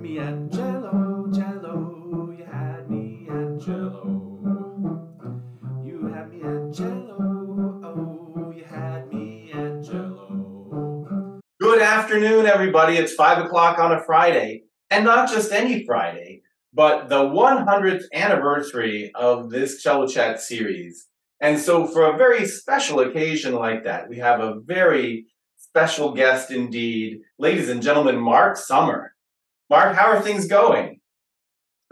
me at cello, cello. You had me at cello. You had me at cello. Oh, you had me at cello. Good afternoon, everybody. It's five o'clock on a Friday, and not just any Friday, but the 100th anniversary of this Cello Chat series. And so, for a very special occasion like that, we have a very special guest indeed. Ladies and gentlemen, Mark Summer. Mark, how are things going?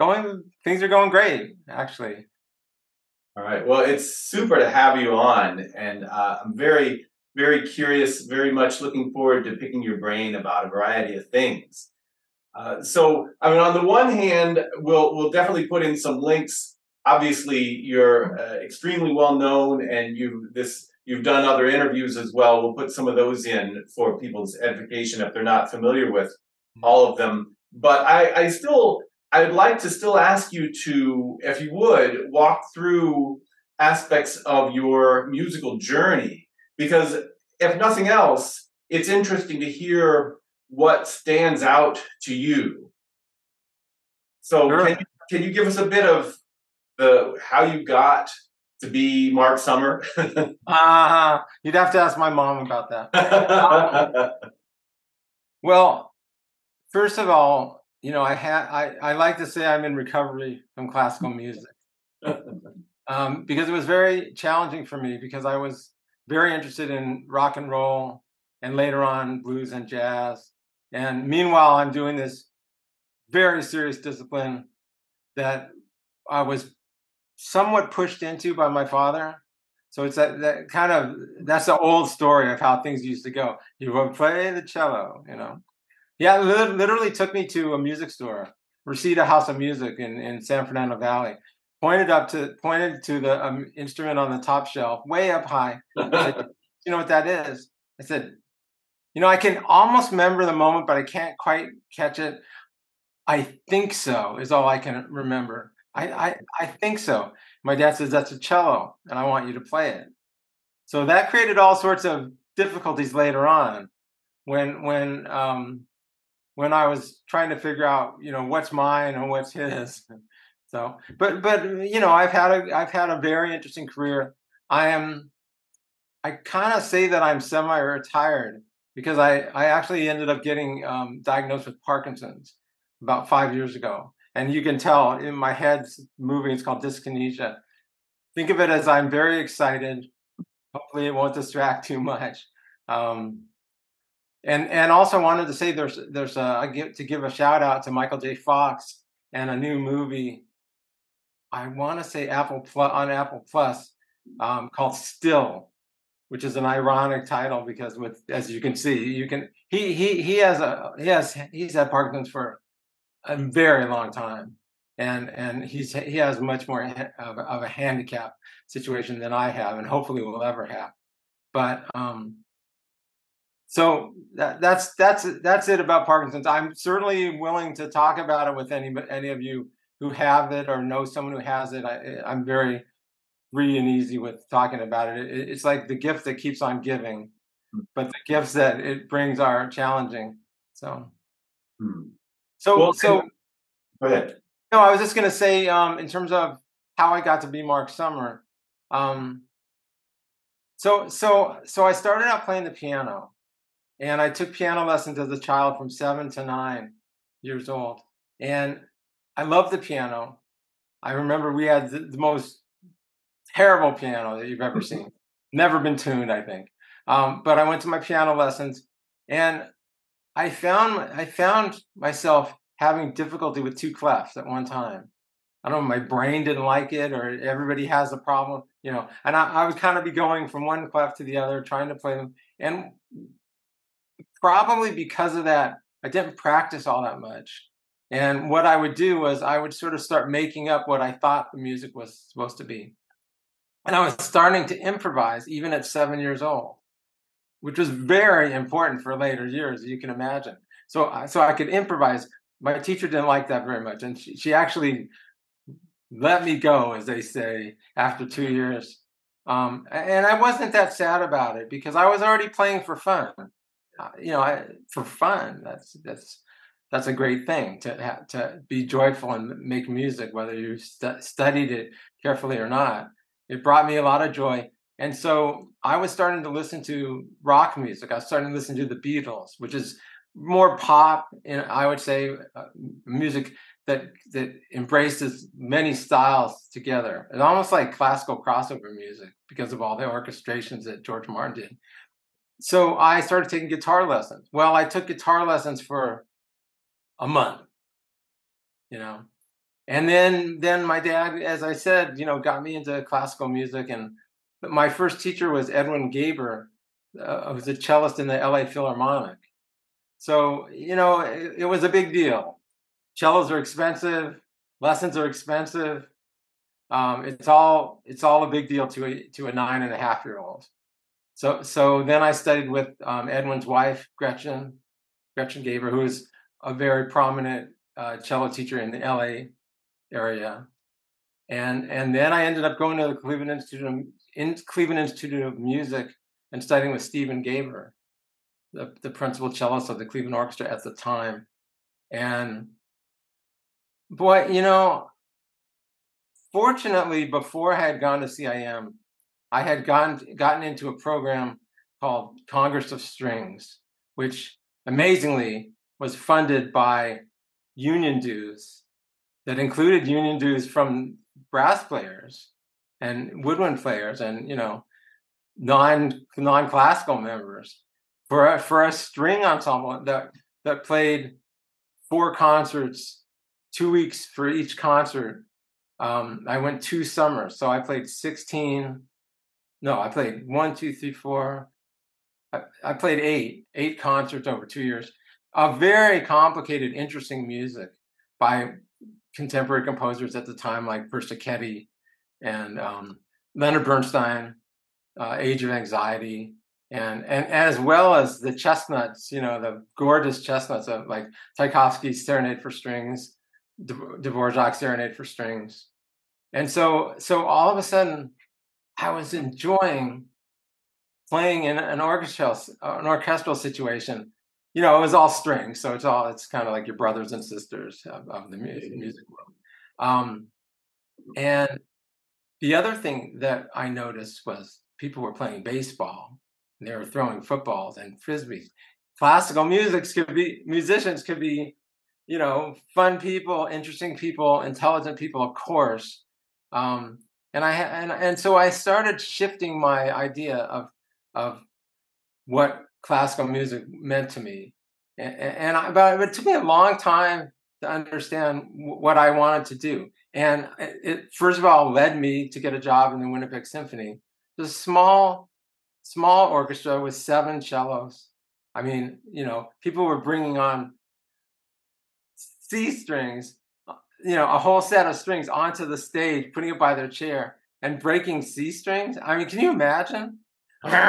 Going, things are going great, actually. All right. Well, it's super to have you on, and uh, I'm very, very curious, very much looking forward to picking your brain about a variety of things. Uh, so, I mean, on the one hand, we'll we'll definitely put in some links. Obviously, you're uh, extremely well known, and you this you've done other interviews as well. We'll put some of those in for people's edification if they're not familiar with all of them. But I, I still I would like to still ask you to, if you would, walk through aspects of your musical journey because if nothing else, it's interesting to hear what stands out to you. So Sure. can, you, can you give us a bit of the how you got to be Mark Summer? Uh, you'd have to ask my mom about that. Well, first of all, you know, I had I, I like to say I'm in recovery from classical music. um, because it was very challenging for me because I was very interested in rock and roll and later on blues and jazz. And meanwhile, I'm doing this very serious discipline that I was somewhat pushed into by my father. So it's that, that kind of that's the old story of how things used to go. You would play the cello, you know. Yeah, it literally took me to a music store, Reseda House of Music in, in San Fernando Valley. Pointed up to pointed to the um, instrument on the top shelf, way up high. Said, you know what that is? I said, you know, I can almost remember the moment, but I can't quite catch it. I think so is all I can remember. I, I, I think so. My dad says that's a cello, and I want you to play it. So that created all sorts of difficulties later on, when when um, when I was trying to figure out, you know, what's mine and what's his. So, but but you know, I've had a I've had a very interesting career. I am, I kind of say that I'm semi-retired because I I actually ended up getting um, diagnosed with Parkinson's about five years ago, and you can tell in my head's moving. It's called dyskinesia. Think of it as I'm very excited. Hopefully, it won't distract too much. Um, and and also wanted to say there's there's a I give to give a shout out to Michael J. Fox and a new movie. I want to say Apple Plus on Apple Plus um, called Still, which is an ironic title because with as you can see you can he he he has a he has he's had Parkinson's for a very long time and and he's he has much more of, of a handicap situation than I have and hopefully will ever have but um so that, that's that's that's it about Parkinson's. I'm certainly willing to talk about it with any any of you who have it or know someone who has it. I, I'm very free and easy with talking about it. it. It's like the gift that keeps on giving, Hmm. but the gifts that it brings are challenging. So Hmm. so Well, so Go ahead. no, I was just gonna say, um, in terms of how I got to be Mark Summer. Um, so so so I started out playing the piano, and I took piano lessons as a child from seven to nine years old, and I loved the piano. I remember we had the, the most terrible piano that you've ever seen, never been tuned, I think. Um, but I went to my piano lessons, and I found I found myself having difficulty with two clefs at one time. I don't know, my brain didn't like it, or everybody has a problem, you know. And I, I would kind of be going from one clef to the other, trying to play them. And probably because of that, I didn't practice all that much. And what I would do was I would sort of start making up what I thought the music was supposed to be. And I was starting to improvise even at seven years old, which was very important for later years, you can imagine. So, so I could improvise. My teacher didn't like that very much, and she, she actually let me go, as they say, after two years. Um, and I wasn't that sad about it because I was already playing for fun. Uh, you know, I, for fun. That's that's that's a great thing to to be joyful and make music, whether you st- studied it carefully or not. It brought me a lot of joy, and so I was starting to listen to rock music. I was starting to listen to the Beatles, which is more pop, and I would say uh, music that that embraces many styles together. It's almost like classical crossover music because of all the orchestrations that George Martin did. So I started taking guitar lessons. Well, I took guitar lessons for a month, you know, and then then my dad, as I said, you know, got me into classical music, and my first teacher was Edwin Geber, uh, was a cellist in the L.A. Philharmonic. So you know, it, it was a big deal cellos are expensive, lessons are expensive. Um, it's all it's all a big deal to a to a nine and a half year old. So so then I studied with um, Edwin's wife Gretchen, Gretchen Geber, who is a very prominent uh, cello teacher in the L.A. area, and and then I ended up going to the Cleveland Institute of, in Cleveland Institute of Music and studying with Stephen Geber, the, the principal cellist of the Cleveland Orchestra at the time, and Boy, you know, fortunately, before I had gone to CIM, I had gotten gotten into a program called Congress of Strings, which amazingly was funded by union dues that included union dues from brass players and woodwind players and you know non non classical members for a, for a string ensemble that that played four concerts two weeks for each concert. Um, I went two summers, so I played 16. No, I played one, two, three, four. I, I played eight, eight concerts over two years. A very complicated, interesting music by contemporary composers at the time, like Persichetti and um, Leonard Bernstein, uh, Age of Anxiety, and and as well as the chestnuts, you know, the gorgeous chestnuts of like Tchaikovsky's Serenade for Strings, Dvorak's Serenade for Strings. And so, so all of a sudden, I was enjoying playing in an orchestral, an orchestral situation. You know, it was all strings, so it's all it's kind of like your brothers and sisters of, of the music, music world. Um, and the other thing that I noticed was people were playing baseball, and they were throwing footballs and frisbees. Classical music could be musicians could be you know, fun people, interesting people, intelligent people, of course. Um, and I and and so I started shifting my idea of of what classical music meant to me, and, and I, but it took me a long time to understand what I wanted to do. And it first of all led me to get a job in the Winnipeg Symphony, a small, small orchestra with seven cellos. I mean, you know, people were bringing on C strings, you know, a whole set of strings onto the stage, putting it by their chair and breaking C strings. I mean, can you imagine? because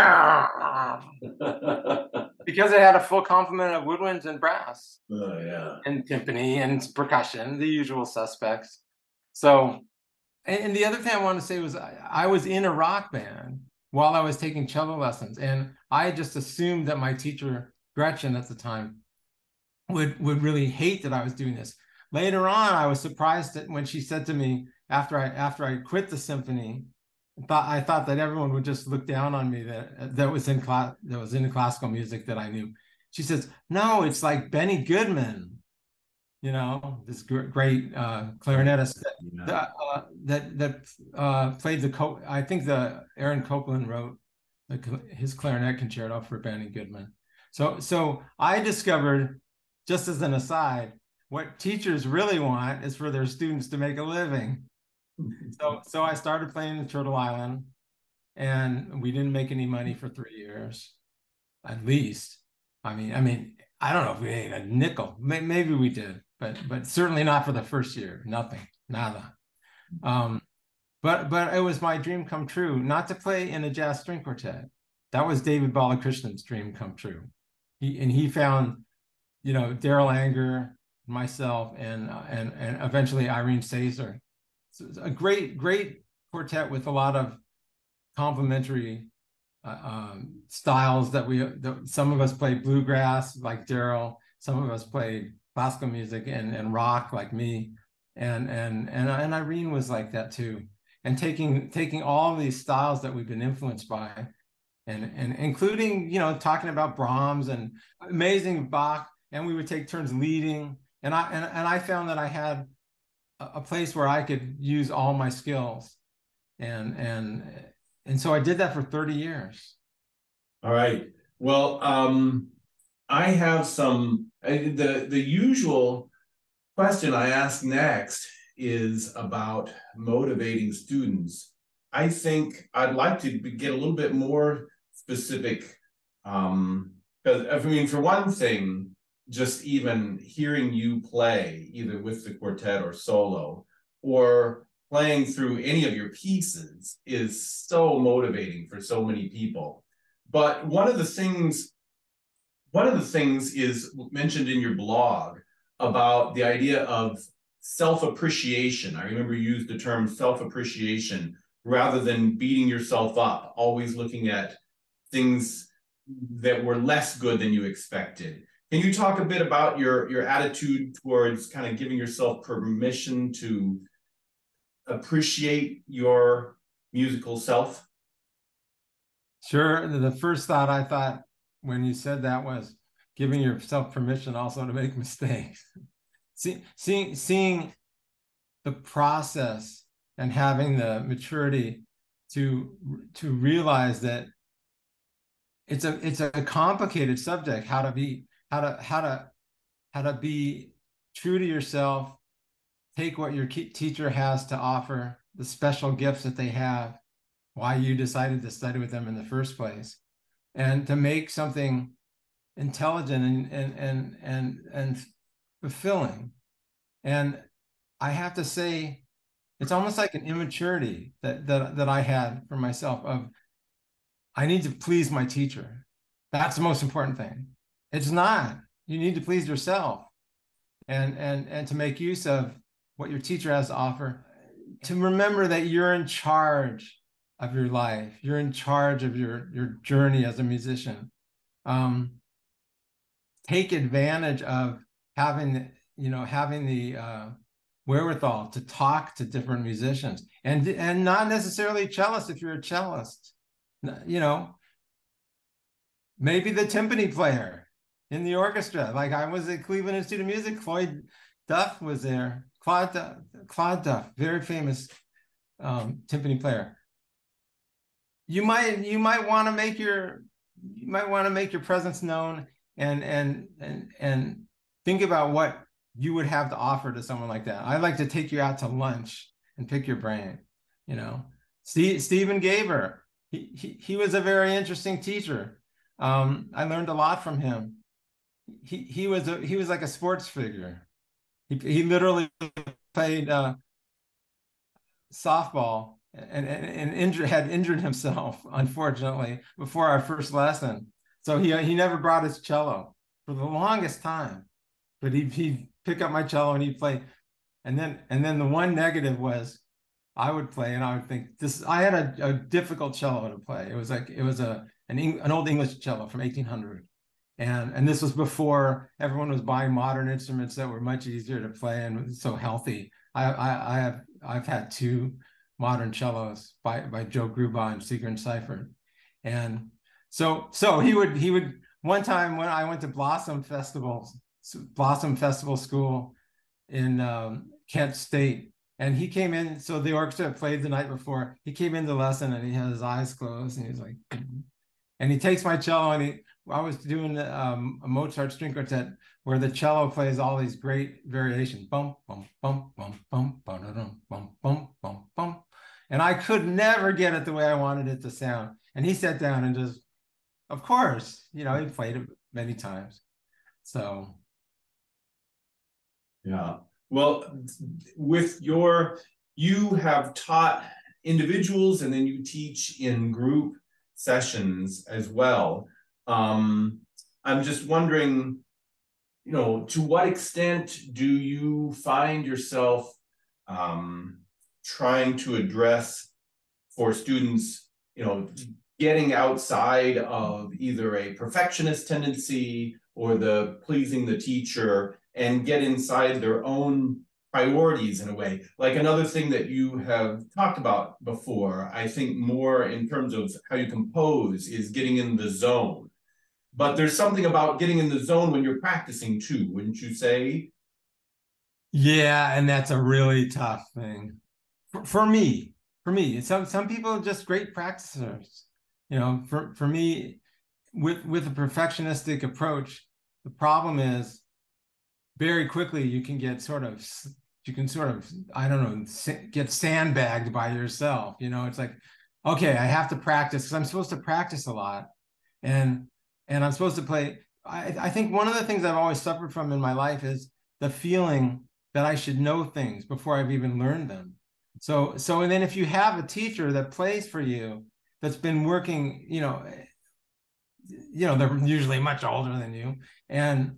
it had a full complement of woodwinds and brass. Oh yeah. And timpani and percussion, the usual suspects. So and, the other thing I wanted to say was I, I was in a rock band while I was taking cello lessons. And I just assumed that my teacher, Gretchen at the time, would would really hate that I was doing this. Later on, I was surprised that when she said to me after I after I quit the symphony, thought I thought that everyone would just look down on me that that was in class that was in classical music that I knew. She says, "No, it's like Benny Goodman." You know, this great uh, clarinetist that yeah. uh, that, that uh, played the co- I think the Aaron Copland wrote the, his clarinet concerto for Benny Goodman. So so I discovered just as an aside, what teachers really want is for their students to make a living. So, so I started playing in Turtle Island, and we didn't make any money for three years, at least. I mean, I mean, I don't know if we made a nickel. Maybe we did, but but certainly not for the first year. Nothing, nada. Um, but but it was my dream come true not to play in a jazz string quartet. That was David Balakrishnan's dream come true. He and he found you know, Darol Anger, myself, and uh, and and eventually Irene Sazer. So a great, great quartet with a lot of complementary uh, um, styles that we. That some of us played bluegrass, like Darol, Some of us played classical music and, and rock like me. And, and, and, and Irene was like that too. And taking, taking all these styles that we've been influenced by and, and including, you know, talking about Brahms and amazing Bach. And we would take turns leading. And I, and, and I found that I had a, place where I could use all my skills. And, and, and so I did that for 30 years. All right. Well, um, I have some the the usual question I ask next is about motivating students. I think I'd like to get a little bit more specific. Um, because I mean, for one thing, just even hearing you play, either with the quartet or solo, or playing through any of your pieces, is so motivating for so many people. But one of the things one of the things is mentioned in your blog about the idea of self-appreciation. I remember you used the term self-appreciation rather than beating yourself up, always looking at things that were less good than you expected. Can you talk a bit about your your attitude towards kind of giving yourself permission to appreciate your musical self? Sure. The first thought I thought when you said that was giving yourself permission also to make mistakes. See, seeing seeing the process and having the maturity to to realize that it's a it's a complicated subject how to be how to how to how to be true to yourself take what your teacher has to offer the special gifts that they have why you decided to study with them in the first place and to make something intelligent and and and and, and fulfilling. And i have to say it's almost like an immaturity that that, that i had for myself of i need to please my teacher. That's the most important thing it's not you need to please yourself and and and to make use of what your teacher has to offer to remember that you're in charge of your life. You're in charge of your your journey as a musician. Um, take advantage of having you know having the uh, wherewithal to talk to different musicians and and not necessarily cellist if you're a cellist. You know, maybe the timpani player in the orchestra. Like I was at Cleveland Institute of Music. Cloyd Duff was there. Cloyd Duff, Cloyd Duff very famous um, timpani player you might you might want to make your you might want to make your presence known and and and and think about what you would have to offer to someone like that. I'd like to take you out to lunch and pick your brain. You know, Steve, Stephen Geber, he, he, he was a very interesting teacher. Um, I learned a lot from him. He he was a, he was like a sports figure. He he literally played uh, softball and, and, and injured, had injured himself, unfortunately, before our first lesson. So he he never brought his cello for the longest time. But he he'd pick up my cello and he'd play. And then and then the one negative was I would play and I would think this I had a, a difficult cello to play. It was like it was a an, an old English cello from 1800. And, and this was before everyone was buying modern instruments that were much easier to play and so healthy. I, I, I have I've had two modern cellos by by Joe Grubaugh and Sigrun Seifert. And so so he would he would one time when I went to Blossom Festival, Blossom Festival School in um, Kent State, and he came in. So the orchestra played the night before. He came into lesson and he had his eyes closed and he was like, and he takes my cello and he. I was doing um, a Mozart string quartet where the cello plays all these great variations. Bum bum bum bum bum bum bum bum bum bum and I could never get it the way I wanted it to sound. And he sat down and just, of course, you know, he played it many times. So, yeah. Well, with your, you have taught individuals and then you teach in group sessions as well. Um, I'm just wondering, you know, to what extent do you find yourself um, trying to address for students, you know, getting outside of either a perfectionist tendency or the pleasing the teacher and get inside their own priorities in a way. Like another thing that you have talked about before, I think more in terms of how you compose is getting in the zone. But there's something about getting in the zone when you're practicing too, wouldn't you say? Yeah, and that's a really tough thing for, for me. For me, some some people are just great practitioners. You know, for for me, with with a perfectionistic approach, the problem is very quickly you can get sort of you can sort of i don't know get sandbagged by yourself you know? It's like okay i have to practice because i'm supposed to practice a lot. And and i'm supposed to play I, I think one of the things i've always suffered from in my life is the feeling that i should know things before i've even learned them. So so and then if you have a teacher that plays for you that's been working you know you know they're usually much older than you and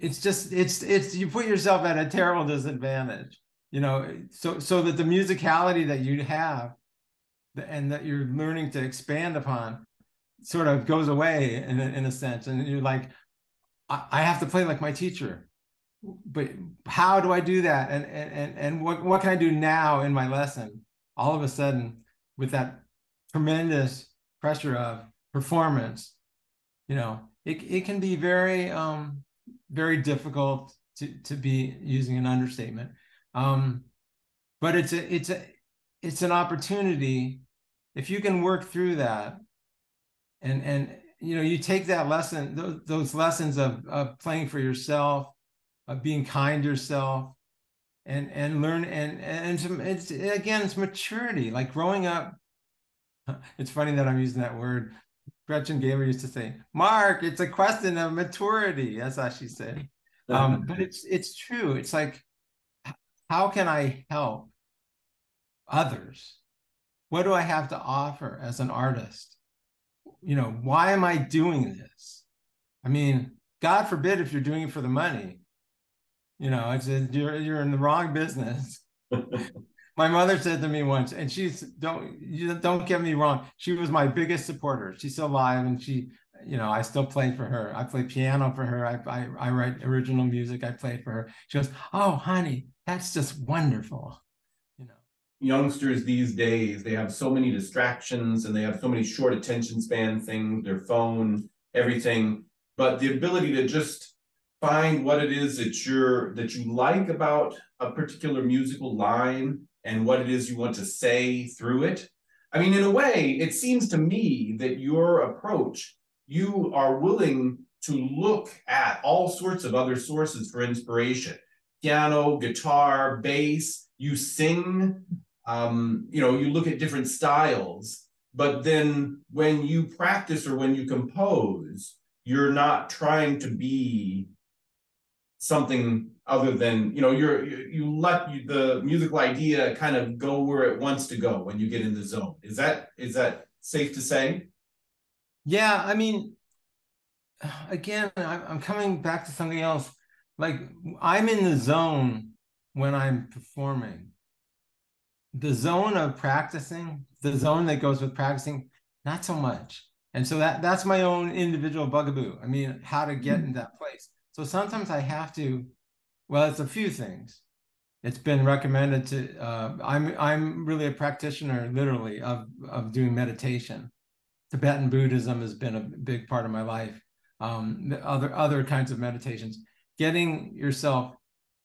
it's just it's it's you put yourself at a terrible disadvantage you know so so that the musicality that you have and that you're learning to expand upon sort of goes away in a, in a sense. And you're like I, I have to play like my teacher. But how do i do that? And and and what what can i do now in my lesson? All of a sudden with that tremendous pressure of performance you know it, it can be very um very difficult to to be using an understatement. Um, but it's a it's a it's an opportunity if you can work through that and and you know you take that lesson those, those lessons of, of playing for yourself of being kind to yourself and and learn and and it's again it's maturity like growing up it's funny that i'm using that word Gretchen Geber used to say, Mark, it's a question of maturity. That's how she said. Um, but it's it's true. It's like, how can I help others? What do I have to offer as an artist? You know, why am I doing this? I mean, God forbid if you're doing it for the money. You know, it's a, you're you're in the wrong business. my mother said to me once, and she's don't you don't get me wrong, she was my biggest supporter. She's still alive, and she, you know, I still play for her. I play piano for her. I I, I write original music. I play for her. She goes, "Oh, honey, that's just wonderful." You know, youngsters these days they have so many distractions and they have so many short attention span things, their phone, everything. But the ability to just find what it is that you're that you like about a particular musical line and what it is you want to say through it. I mean, in a way, it seems to me that your approach, you are willing to look at all sorts of other sources for inspiration piano, guitar, bass, you sing, um, you know, you look at different styles. But then when you practice or when you compose, you're not trying to be something other than you know you're you, you let you, the musical idea kind of go where it wants to go when you get in the zone. Is that is that safe to say? Yeah i mean again i'm coming back to something else. Like i'm in the zone when i'm performing. The zone of practicing the zone that goes with practicing not so much. And so that that's my own individual bugaboo. I mean how to get mm-hmm. in that place so sometimes I have to, well, it's a few things. It's been recommended to. Uh, I'm I'm really a practitioner, literally, of of doing meditation. Tibetan Buddhism has been a big part of my life. Um, other other kinds of meditations, getting yourself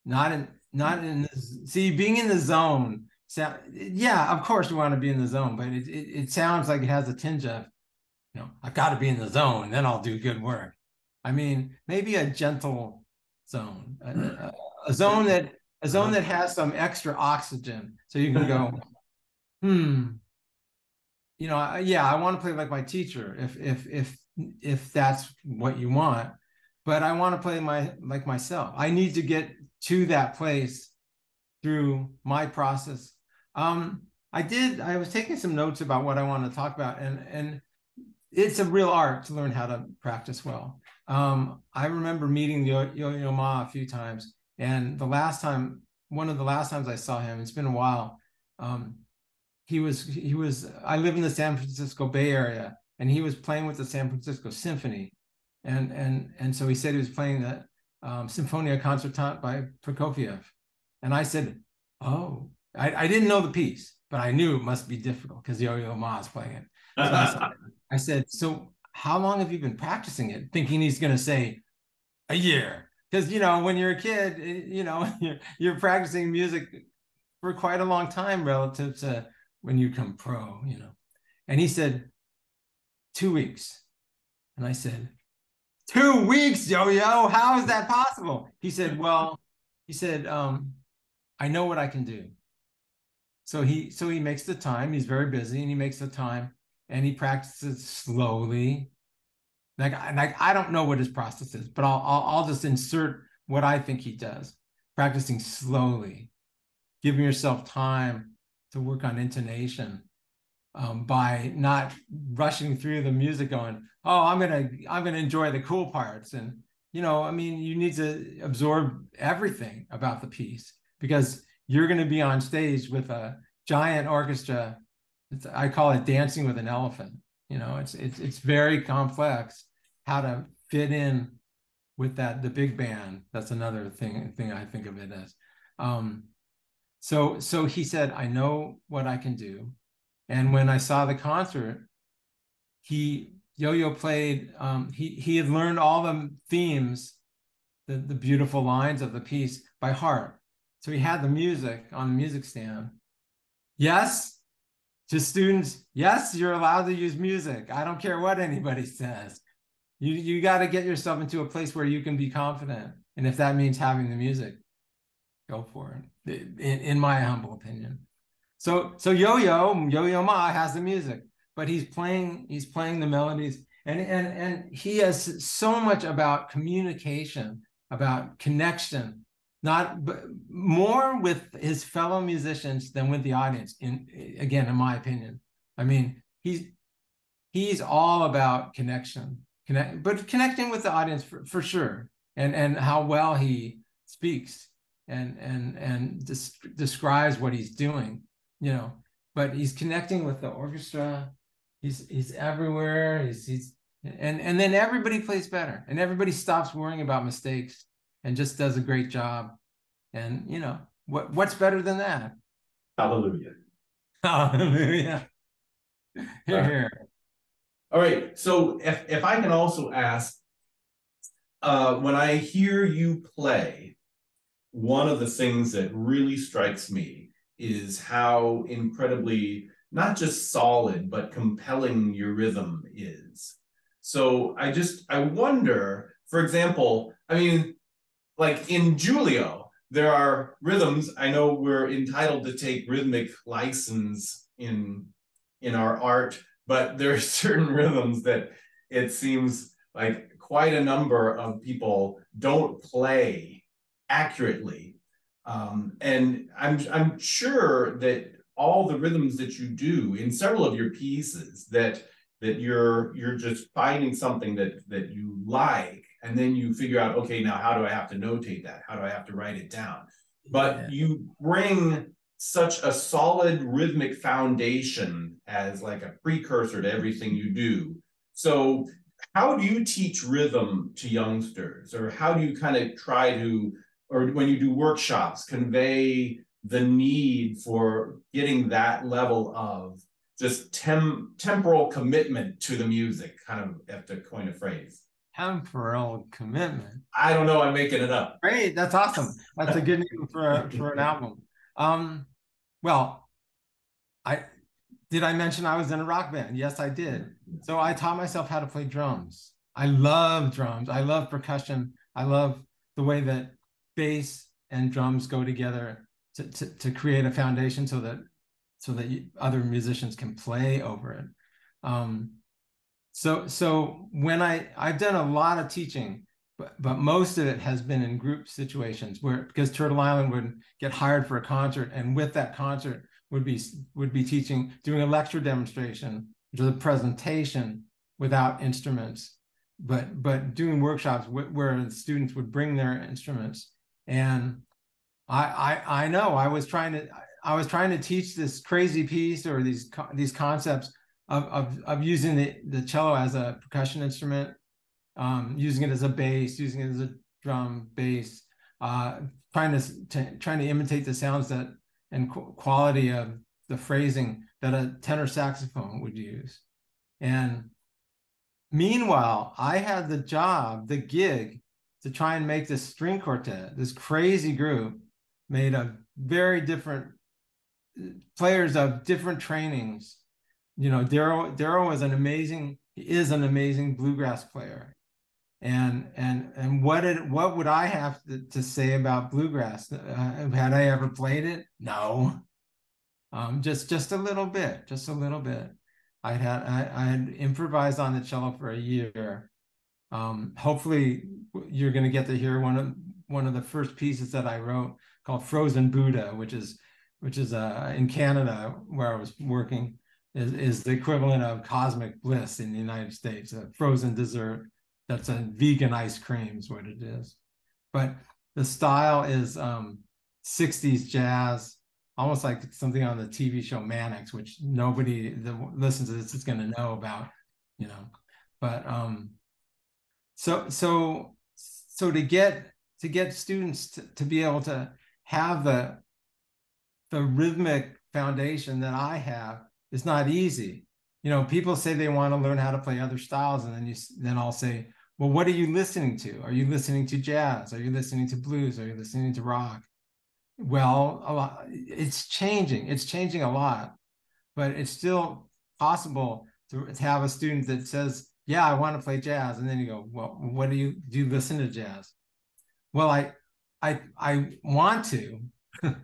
not in not in see being in the zone. So, yeah, of course you want to be in the zone, but it, it, it sounds like it has a tinge of, you know, I've got to be in the zone, then I'll do good work. I mean, maybe a gentle zone, a, a, a zone that a zone that has some extra oxygen, so you can go, hmm. You know, yeah, I want to play like my teacher, if if if if that's what you want, but I want to play my like myself. I need to get to that place through my process. Um, I did. I was taking some notes about what I want to talk about, and and it's a real art to learn how to practice well. Um, I remember meeting Yo Yo Ma a few times, and the last time, one of the last times I saw him, it's been a while. Um, he was he was. I live in the San Francisco Bay Area, and he was playing with the San Francisco Symphony, and and and so he said he was playing the um, Sinfonia Concertante by Prokofiev. And I said, Oh, I, I, didn't know the piece, but I knew it must be difficult because Yo Yo Ma is playing it. So I, said, I said, So how long have you been practicing it? Thinking he's going to say a year. Because, you know, when you're a kid, you know, you're, you're practicing music for quite a long time relative to when you come pro, you know. And he said, two weeks. And I said, two weeks, yo yo, how is that possible? He said, well, he said, um, I know what I can do. So he so he makes the time. He's very busy and he makes the time and he practices slowly. Like, like I don't know what his process is, but I'll, I'll I'll just insert what I think he does. Practicing slowly, giving yourself time to work on intonation um, by not rushing through the music going oh i'm gonna i'm gonna enjoy the cool parts and you know i mean you need to absorb everything about the piece because you're going to be on stage with a giant orchestra it's, i call it dancing with an elephant you know it's it's it's very complex how to fit in with that the big band. That's another thing thing i think of it as. Um, so so he said i know what i can do. And when i saw the concert he yo-yo played um, he he had learned all the themes the, the beautiful lines of the piece by heart. So he had the music on the music stand. Yes to students yes you're allowed to use music i don't care what anybody says you you got to get yourself into a place where you can be confident and if that means having the music go for it. In, in my humble opinion. So so Yo Yo Yo Yo Ma has the music, but he's playing he's playing the melodies, and and and he has so much about communication, about connection, not more with his fellow musicians than with the audience. In again, in my opinion, I mean he's he's all about connection, connect, but connecting with the audience for, for sure, and and how well he speaks and and and des- describes what he's doing you know. But he's connecting with the orchestra. He's he's everywhere. He's he's and and then everybody plays better and everybody stops worrying about mistakes and just does a great job. And you know what what's better than that? Hallelujah. Hallelujah. Here here. All right. So if if i can also ask uh when i hear you play one of the things that really strikes me is how incredibly not just solid but compelling your rhythm is. So i just i wonder for example i mean like in Julie-O there are rhythms i know we're entitled to take rhythmic license in in our art but there are certain rhythms that it seems like quite a number of people don't play accurately. Um, and I'm, I'm sure that all the rhythms that you do in several of your pieces that that you're you're just finding something that that you like and then you figure out okay now how do i have to notate that how do i have to write it down but yeah. you bring such a solid rhythmic foundation as like a precursor to everything you do so how do you teach rhythm to youngsters or how do you kind of try to or when you do workshops, convey the need for getting that level of just tem- temporal commitment to the music, kind of have to coin a phrase. Temporal commitment. I don't know. I'm making it up. Great. That's awesome. That's a good name for a, for an album. Um, well, I did I mention I was in a rock band? Yes, I did. So I taught myself how to play drums. I love drums. I love percussion. I love the way that bass and drums go together to, to, to create a foundation so that so that other musicians can play over it. Um, so so when I I've done a lot of teaching, but but most of it has been in group situations where because Turtle Island would get hired for a concert, and with that concert would be would be teaching doing a lecture demonstration, which is a presentation without instruments, but but doing workshops where the students would bring their instruments. And I, I I know I was trying to I was trying to teach this crazy piece or these these concepts of of, of using the, the cello as a percussion instrument, um, using it as a bass, using it as a drum, bass, uh, trying to, to, trying to imitate the sounds that and qu- quality of the phrasing that a tenor saxophone would use. And meanwhile, I had the job, the gig, to try and make this string quartet, this crazy group made of very different players of different trainings. You know, Darol Darol was an amazing, is an amazing bluegrass player. And and and what did what would I have to, to say about bluegrass? Uh, had I ever played it? No. Um, just just a little bit, just a little bit. I had I, I had improvised on the cello for a year. Um, hopefully, you're going to get to hear one of one of the first pieces that I wrote called "Frozen Buddha," which is which is uh, in Canada where I was working, is, is the equivalent of cosmic bliss in the United States, a frozen dessert that's a vegan ice cream is what it is. But the style is um, 60s jazz, almost like something on the TV show Mannix, which nobody that listens to this is going to know about, you know. But um, so so so to get to get students to, to be able to have the the rhythmic foundation that I have is not easy. You know, people say they want to learn how to play other styles, and then you then I'll say, well, what are you listening to? Are you listening to jazz? Are you listening to blues? Are you listening to rock? Well, a lot, it's changing. It's changing a lot, but it's still possible to, to have a student that says, "Yeah, I want to play jazz," and then you go, "Well, what do you do? You listen to jazz?" Well, I, I, I want to.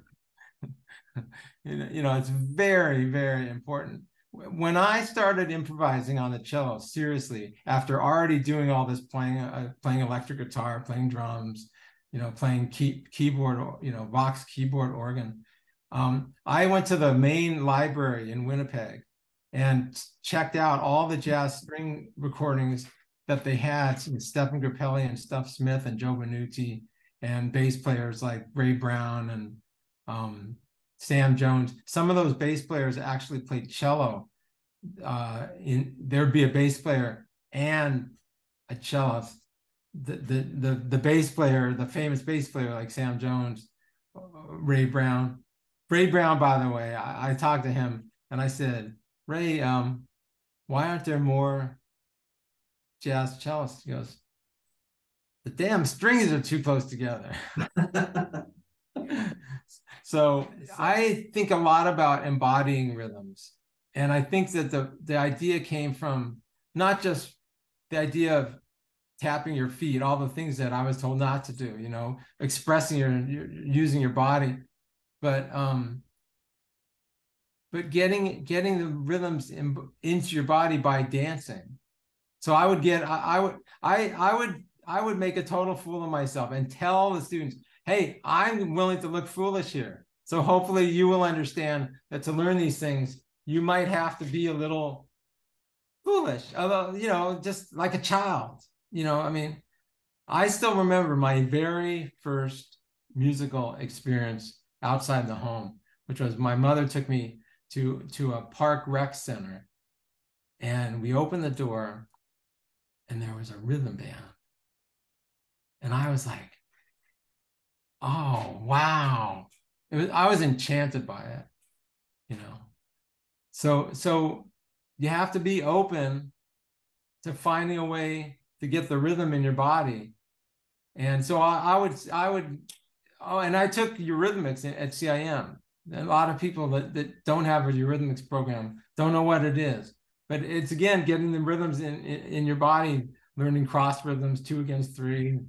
you know, it's very, very important. When I started improvising on the cello, seriously, after already doing all this playing, uh, playing electric guitar, playing drums, you know, playing key, keyboard, you know, Vox keyboard organ, um, I went to the main library in Winnipeg and checked out all the jazz string recordings that they had with Stephen Grappelli and Stuff Smith and Joe Venuti and bass players like Ray Brown and um, Sam Jones. Some of those bass players actually played cello. Uh, in there'd be a bass player and a cellist. The, the the the bass player, the famous bass player like Sam Jones, uh, Ray Brown. Ray Brown, by the way, I, I talked to him and I said, Ray, um, why aren't there more jazz cellists? He goes, the damn strings are too close together. So I think a lot about embodying rhythms. And I think that the, the idea came from not just the idea of tapping your feet, all the things that I was told not to do, you know, expressing your, your using your body, but um, but getting getting the rhythms in, into your body by dancing. So I would get I, I would I I would I would make a total fool of myself and tell the students, hey, I'm willing to look foolish here. So hopefully you will understand that to learn these things, you might have to be a little foolish, although, you know, just like a child. You know, I mean, I still remember my very first musical experience outside the home, which was my mother took me to to a park rec center and we opened the door and there was a rhythm band and i was like oh wow. It was i was enchanted by it you know. So so you have to be open to finding a way to get the rhythm in your body. And so i, I would i would oh and i took eurythmics at cim a lot of people that, that don't have a eurythmics program don't know what it is. But it's again getting the rhythms in, in, in your body learning cross rhythms two against three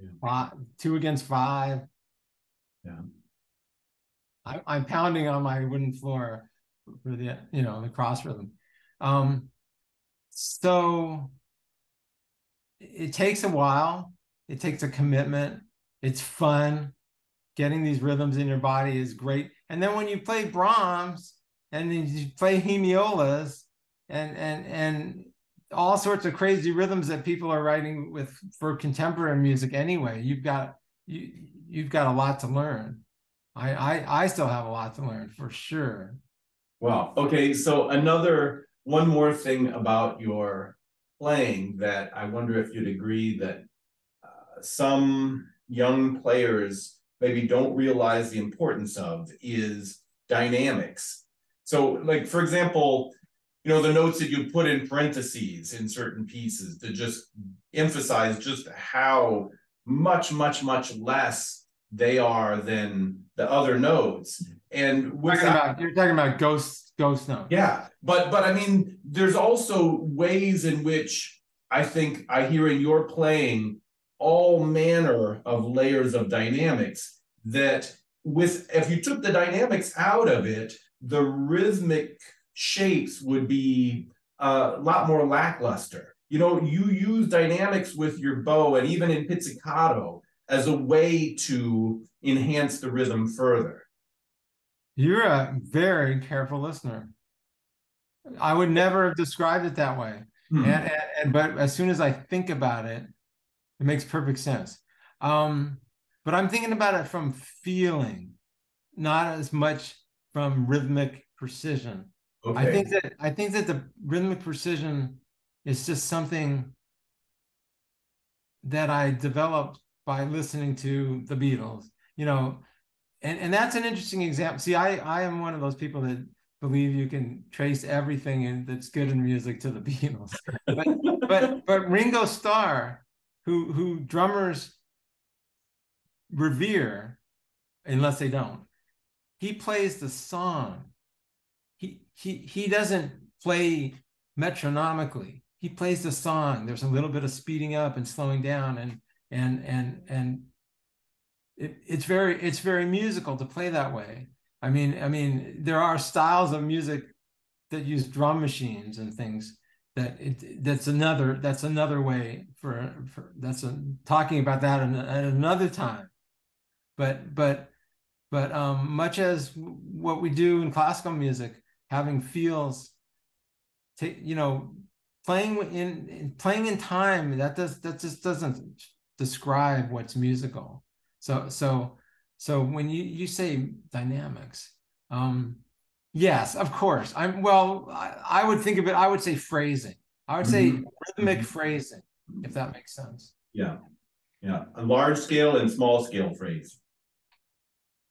Yeah. five, two against five. Yeah. I, I'm pounding on my wooden floor for the you know the cross rhythm. Um, so it takes a while. It takes a commitment. It's fun. Getting these rhythms in your body is great. And then when you play Brahms and then you play hemiolas and and and all sorts of crazy rhythms that people are writing with for contemporary music anyway, you've got you you've got a lot to learn. I I, I still have a lot to learn for sure. Wow. Okay. So another one more thing about your playing that I wonder if you'd agree that uh, some young players maybe don't realize the importance of is dynamics. So, like for example, you know the notes that you put in parentheses in certain pieces to just emphasize just how much, much, much less they are than the other notes. And you're talking about, you're talking about ghost ghost notes. Yeah, but but I mean, there's also ways in which I think I hear in your playing all manner of layers of dynamics that with if you took the dynamics out of it, the rhythmic shapes would be a lot more lackluster. You know, you use dynamics with your bow and even in pizzicato as a way to enhance the rhythm further. You're a very careful listener. I would never have described it that way. Hmm. And, and, and, but as soon as I think about it, it makes perfect sense. Um, but I'm thinking about it from feeling, not as much from rhythmic precision. Okay. I think that I think that the rhythmic precision is just something that I developed by listening to the Beatles. You know, and, and that's an interesting example. See, I, I am one of those people that believe you can trace everything in, that's good in music to the Beatles. But but but Ringo Starr, who who drummers revere, unless they don't, he plays the song. He he doesn't play metronomically. He plays the song. There's a little bit of speeding up and slowing down, and and and and it, it's very it's very musical to play that way. I mean, I mean, there are styles of music that use drum machines and things that it that's another that's another way for for that's a, talking about that at another time. But but but um, much as what we do in classical music, having feels, take you know, playing in, in playing in time that does that just doesn't describe what's musical. So so so when you you say dynamics, um, yes, of course. I'm well. I, I would think of it. I would say phrasing. I would say mm-hmm. rhythmic mm-hmm. phrasing, if that makes sense. Yeah, yeah. A large scale and small scale phrase.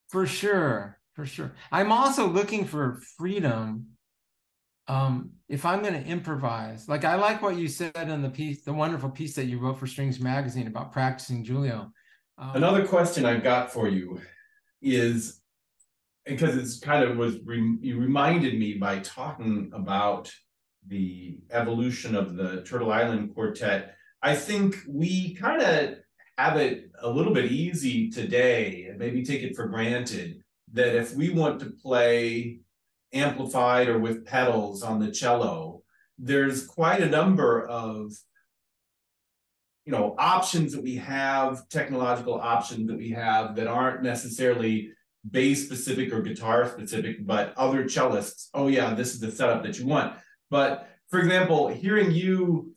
For sure, for sure. I'm also looking for freedom. Um, if I'm going to improvise, like I like what you said in the piece, the wonderful piece that you wrote for Strings Magazine about practicing Julie-O. Um, Another question I've got for you is because it's kind of was re, you reminded me by talking about the evolution of the Turtle Island Quartet. I think we kind of have it a little bit easy today, and maybe take it for granted that if we want to play amplified or with pedals on the cello, there's quite a number of you know options that we have technological options that we have that aren't necessarily bass specific or guitar specific but other cellists oh yeah this is the setup that you want. But for example hearing you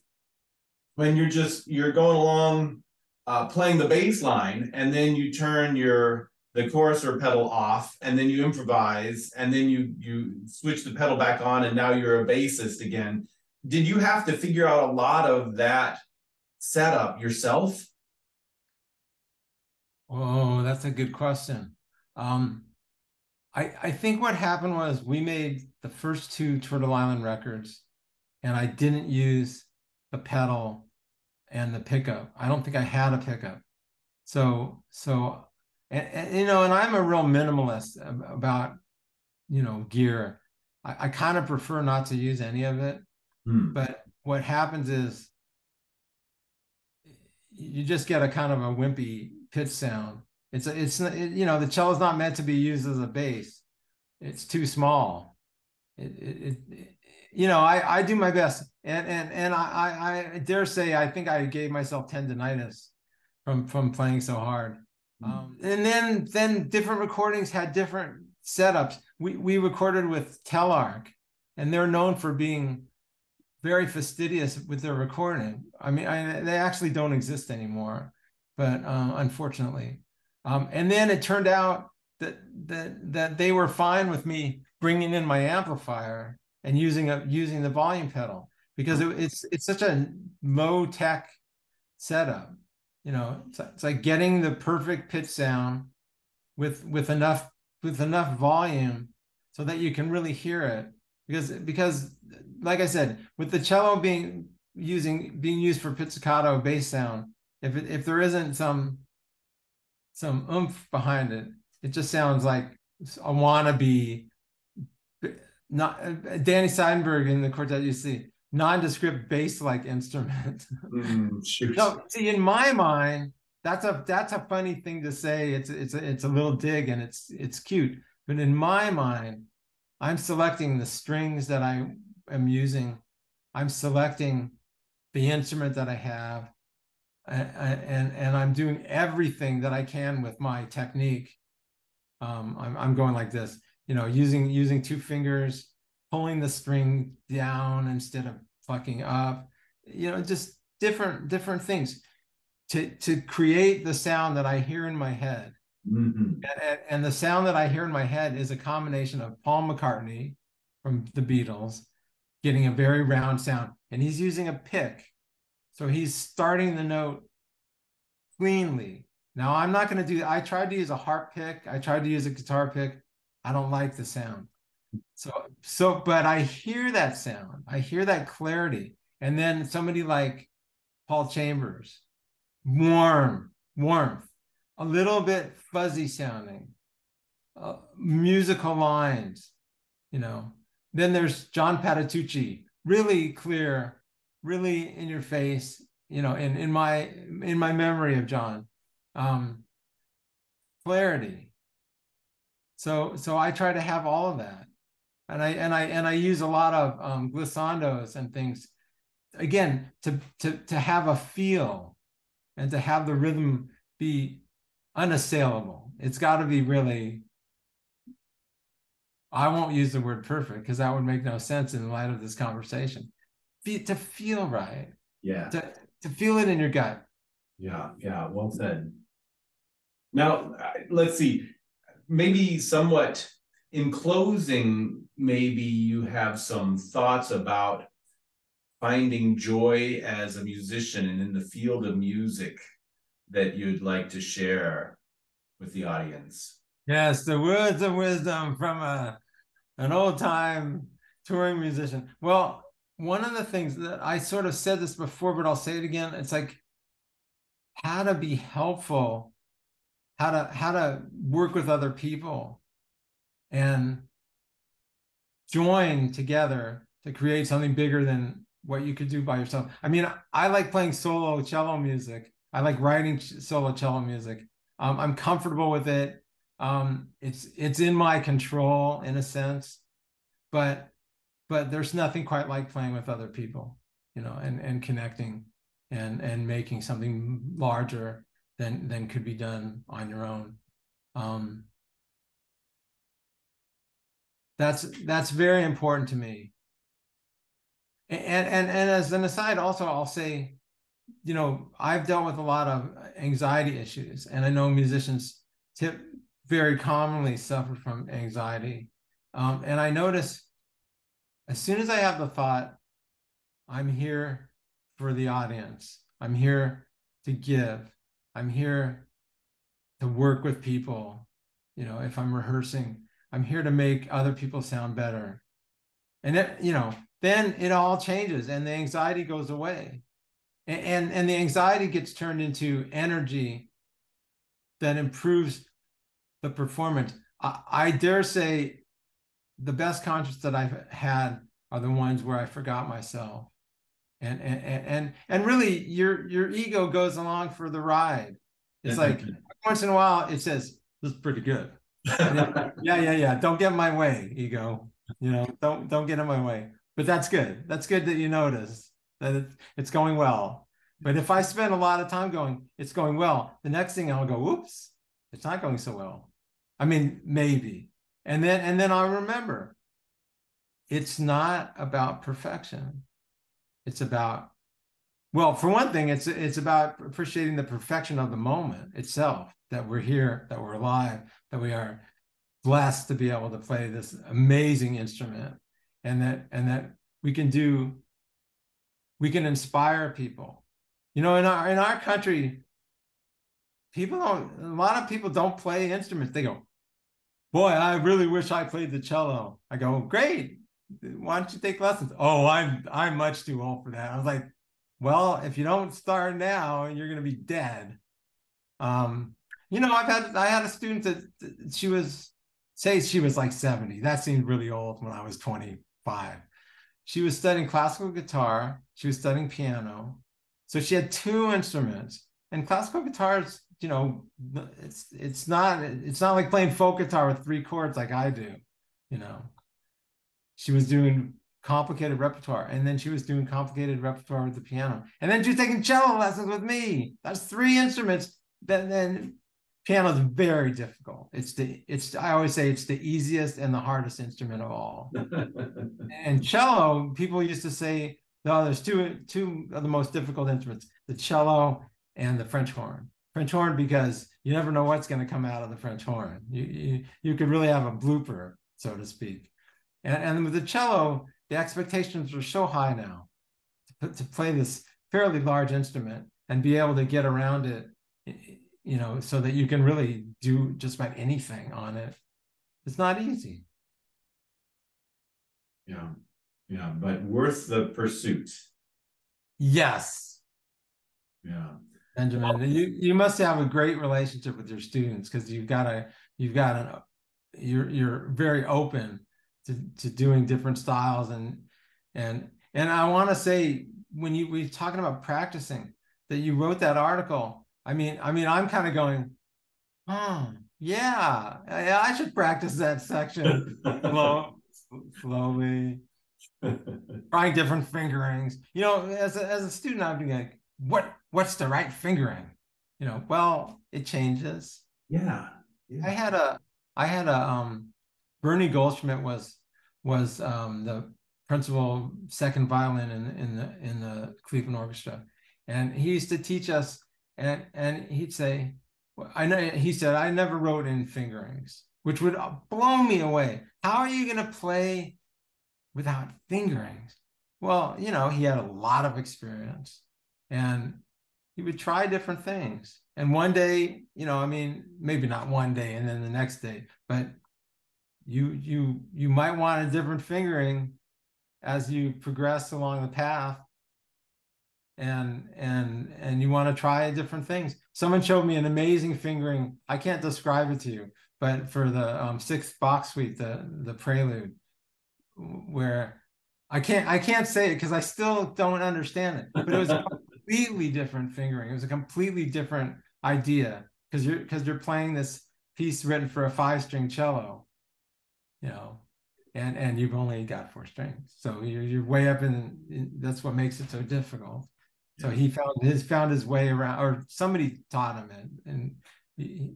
when you're just you're going along uh, playing the bass line and then you turn your the chorus or pedal off and then you improvise and then you you switch the pedal back on and now you're a bassist again did you have to figure out a lot of that setup yourself? Oh, that's a good question. Um, I I think what happened was we made the first two Turtle Island records, and I didn't use the pedal and the pickup. I don't think I had a pickup. So so and, and you know, and I'm a real minimalist about you know gear. I, I kind of prefer not to use any of it. Hmm. But what happens is you just get a kind of a wimpy pitch sound. It's a, it's it, you know the cello is not meant to be used as a bass. It's too small. It, it, it you know I I do my best and and and I I dare say I think I gave myself tendonitis from from playing so hard. Um, and then then different recordings had different setups. We we recorded with Telarc, and they're known for being very fastidious with their recording. I mean, I, they actually don't exist anymore, but um, unfortunately. Um, and then it turned out that that that they were fine with me bringing in my amplifier and using a using the volume pedal because it, it's it's such a low tech setup. You know, it's, it's like getting the perfect pitch sound with with enough with enough volume so that you can really hear it because because like I said, with the cello being using being used for pizzicato bass sound, if it, if there isn't some some oomph behind it, it just sounds like a wannabe. Not Danny Seidenberg in the quartet you see nondescript bass-like instrument. Mm, no, see, in my mind, that's a that's a funny thing to say. It's it's a, it's a little dig and it's it's cute, but in my mind, I'm selecting the strings that I am using. I'm selecting the instrument that I have, and and, and I'm doing everything that I can with my technique. Um, I'm I'm going like this, you know, using using two fingers, pulling the string down instead of fucking up, you know, just different different things to to create the sound that I hear in my head. Mhm. And, and the sound that I hear in my head is a combination of Paul McCartney from the Beatles getting a very round sound, and he's using a pick. So he's starting the note cleanly. Now, I'm not going to do I tried to use a harp pick, I tried to use a guitar pick. I don't like the sound. So, so, but I hear that sound, I hear that clarity. And then somebody like Paul Chambers, warm, warmth, a little bit fuzzy sounding, uh, musical lines, you know. Then there's John Patitucci, really clear, really in your face, you know, in, in my in my memory of John. Um, clarity. So so I try to have all of that. And I and I and I use a lot of um, glissandos and things again to to to have a feel and to have the rhythm be unassailable. It's got to be really. I won't use the word perfect because that would make no sense in light of this conversation. Fe- to feel right, Yeah. to to feel it in your gut. Yeah, yeah, well said. Now, let's see, maybe somewhat in closing, maybe you have some thoughts about finding joy as a musician and in the field of music that you'd like to share with the audience. Yes, the words of wisdom from a an old time touring musician. Well, one of the things that I sort of said this before, but I'll say it again. It's like how to be helpful, how to how to work with other people, and join together to create something bigger than what you could do by yourself. I mean, I like playing solo cello music. I like writing solo cello music. Um, I'm comfortable with it. Um, it's it's in my control in a sense, but but there's nothing quite like playing with other people, you know, and and connecting and and making something larger than than could be done on your own. Um, that's that's very important to me. And and and as an aside, also I'll say, you know, I've dealt with a lot of anxiety issues, and I know musicians tip very commonly suffer from anxiety. Um, and I notice as soon as I have the thought, I'm here for the audience. I'm here to give. I'm here to work with people. You know, if I'm rehearsing, I'm here to make other people sound better. And it, you know, then it all changes and the anxiety goes away. And, and, and the anxiety gets turned into energy that improves the performance. I, I dare say the best concerts that I've had are the ones where I forgot myself. And and and and really your your ego goes along for the ride. It's like once in a while it says, This is pretty good. Yeah, yeah, yeah. Don't get in my way, ego. You know, don't don't get in my way. But that's good. That's good that you notice that it's going well. But if I spend a lot of time going, it's going well, the next thing I'll go, oops, it's not going so well. I mean, maybe. And then and then I'll remember it's not about perfection. It's about well, for one thing, it's it's about appreciating the perfection of the moment itself, that we're here, that we're alive, that we are blessed to be able to play this amazing instrument and that and that we can do we can inspire people. You know, in our in our country, people don't a lot of people don't play instruments. They go, Boy, I really wish I played the cello. I go, Great. Why don't you take lessons? Oh, I'm I'm much too old for that. I was like, well, if you don't start now, you're gonna be dead. Um, you know, I've had I had a student that she was say she was like 70. That seemed really old when I was 25. She was studying classical guitar, she was studying piano. So she had two instruments. And classical guitars, you know, it's it's not it's not like playing folk guitar with three chords like I do, you know. She was doing complicated repertoire and then she was doing complicated repertoire with the piano. And then she was taking cello lessons with me. That's three instruments. Then then piano is very difficult. It's the it's I always say it's the easiest and the hardest instrument of all. and cello, people used to say, no, there's two two of the most difficult instruments: the cello and the French horn. French horn because you never know what's going to come out of the French horn. You, you you could really have a blooper, so to speak. And and with the cello, the expectations are so high now to, to play this fairly large instrument and be able to get around it you know, so that you can really do just about anything on it. It's not easy. Yeah. Yeah. But worth the pursuit. Yes. Yeah. Benjamin, you, you must have a great relationship with your students because you've got a you've got a you're you're very open to, to doing different styles and and and I want to say when you we're talking about practicing that you wrote that article I mean, I mean, I'm kind of going, oh, yeah, yeah, I should practice that section slow, slowly, trying different fingerings. You know, as a, as a student, I'd be like, what what's the right fingering? You know, well, it changes. Yeah. yeah. I had a I had a um Bernie Goldschmidt was was um the principal second violin in in the in the Cleveland Orchestra. And he used to teach us and and he'd say, I know he said I never wrote in fingerings, which would uh, blow me away. How are you going to play without fingerings? Well, you know, he had a lot of experience, and he would try different things. And one day, you know, I mean, maybe not one day, and then the next day, but you you you might want a different fingering as you progress along the path and and and you want to try different things. Someone showed me an amazing fingering. I can't describe it to you but for the um, sixth Bach suite the the prelude where i can't i can't say it because i still don't understand it but it was a completely different fingering. It was a completely different idea because you're because you're playing this piece written for a five string cello you know and and you've only got four strings. So you're, you're way up in, in that's what makes it so difficult so he found his found his way around, or somebody taught him it, and he,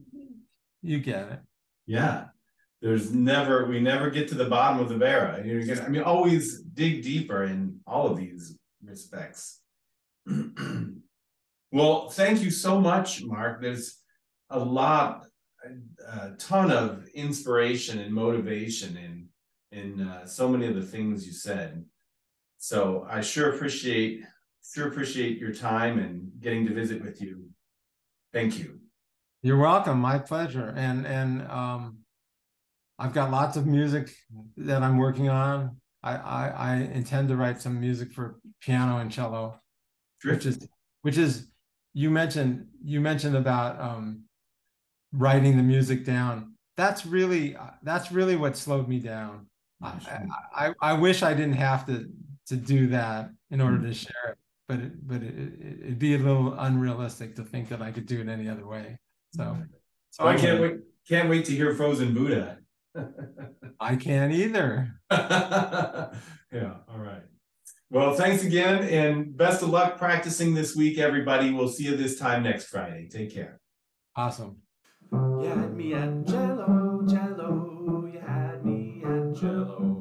you get it. Yeah, there's never we never get to the bottom of the barrel. You're gonna, I mean, always dig deeper in all of these respects. well, thank you so much, Mark. There's a lot, a ton of inspiration and motivation in in uh, so many of the things you said. So I sure appreciate sure appreciate your time and getting to visit with you. Thank you. You're welcome. My pleasure. And and um, I've got lots of music that I'm working on. I, I, I intend to write some music for piano and cello, which is which is you mentioned you mentioned about um, writing the music down. That's really that's really what slowed me down. I, I, I wish I didn't have to to do that in order mm-hmm. to share it but it, but it, it, would be a little unrealistic to think that I could do it any other way. So, mm-hmm. so oh, I can't wait. Can't wait to hear Frozen Buddha. I can't either. yeah. All right. Well, thanks again, and best of luck practicing this week, everybody. We'll see you this time next Friday. Take care. Awesome. You had me at Jello, Jello. You had me at Jello.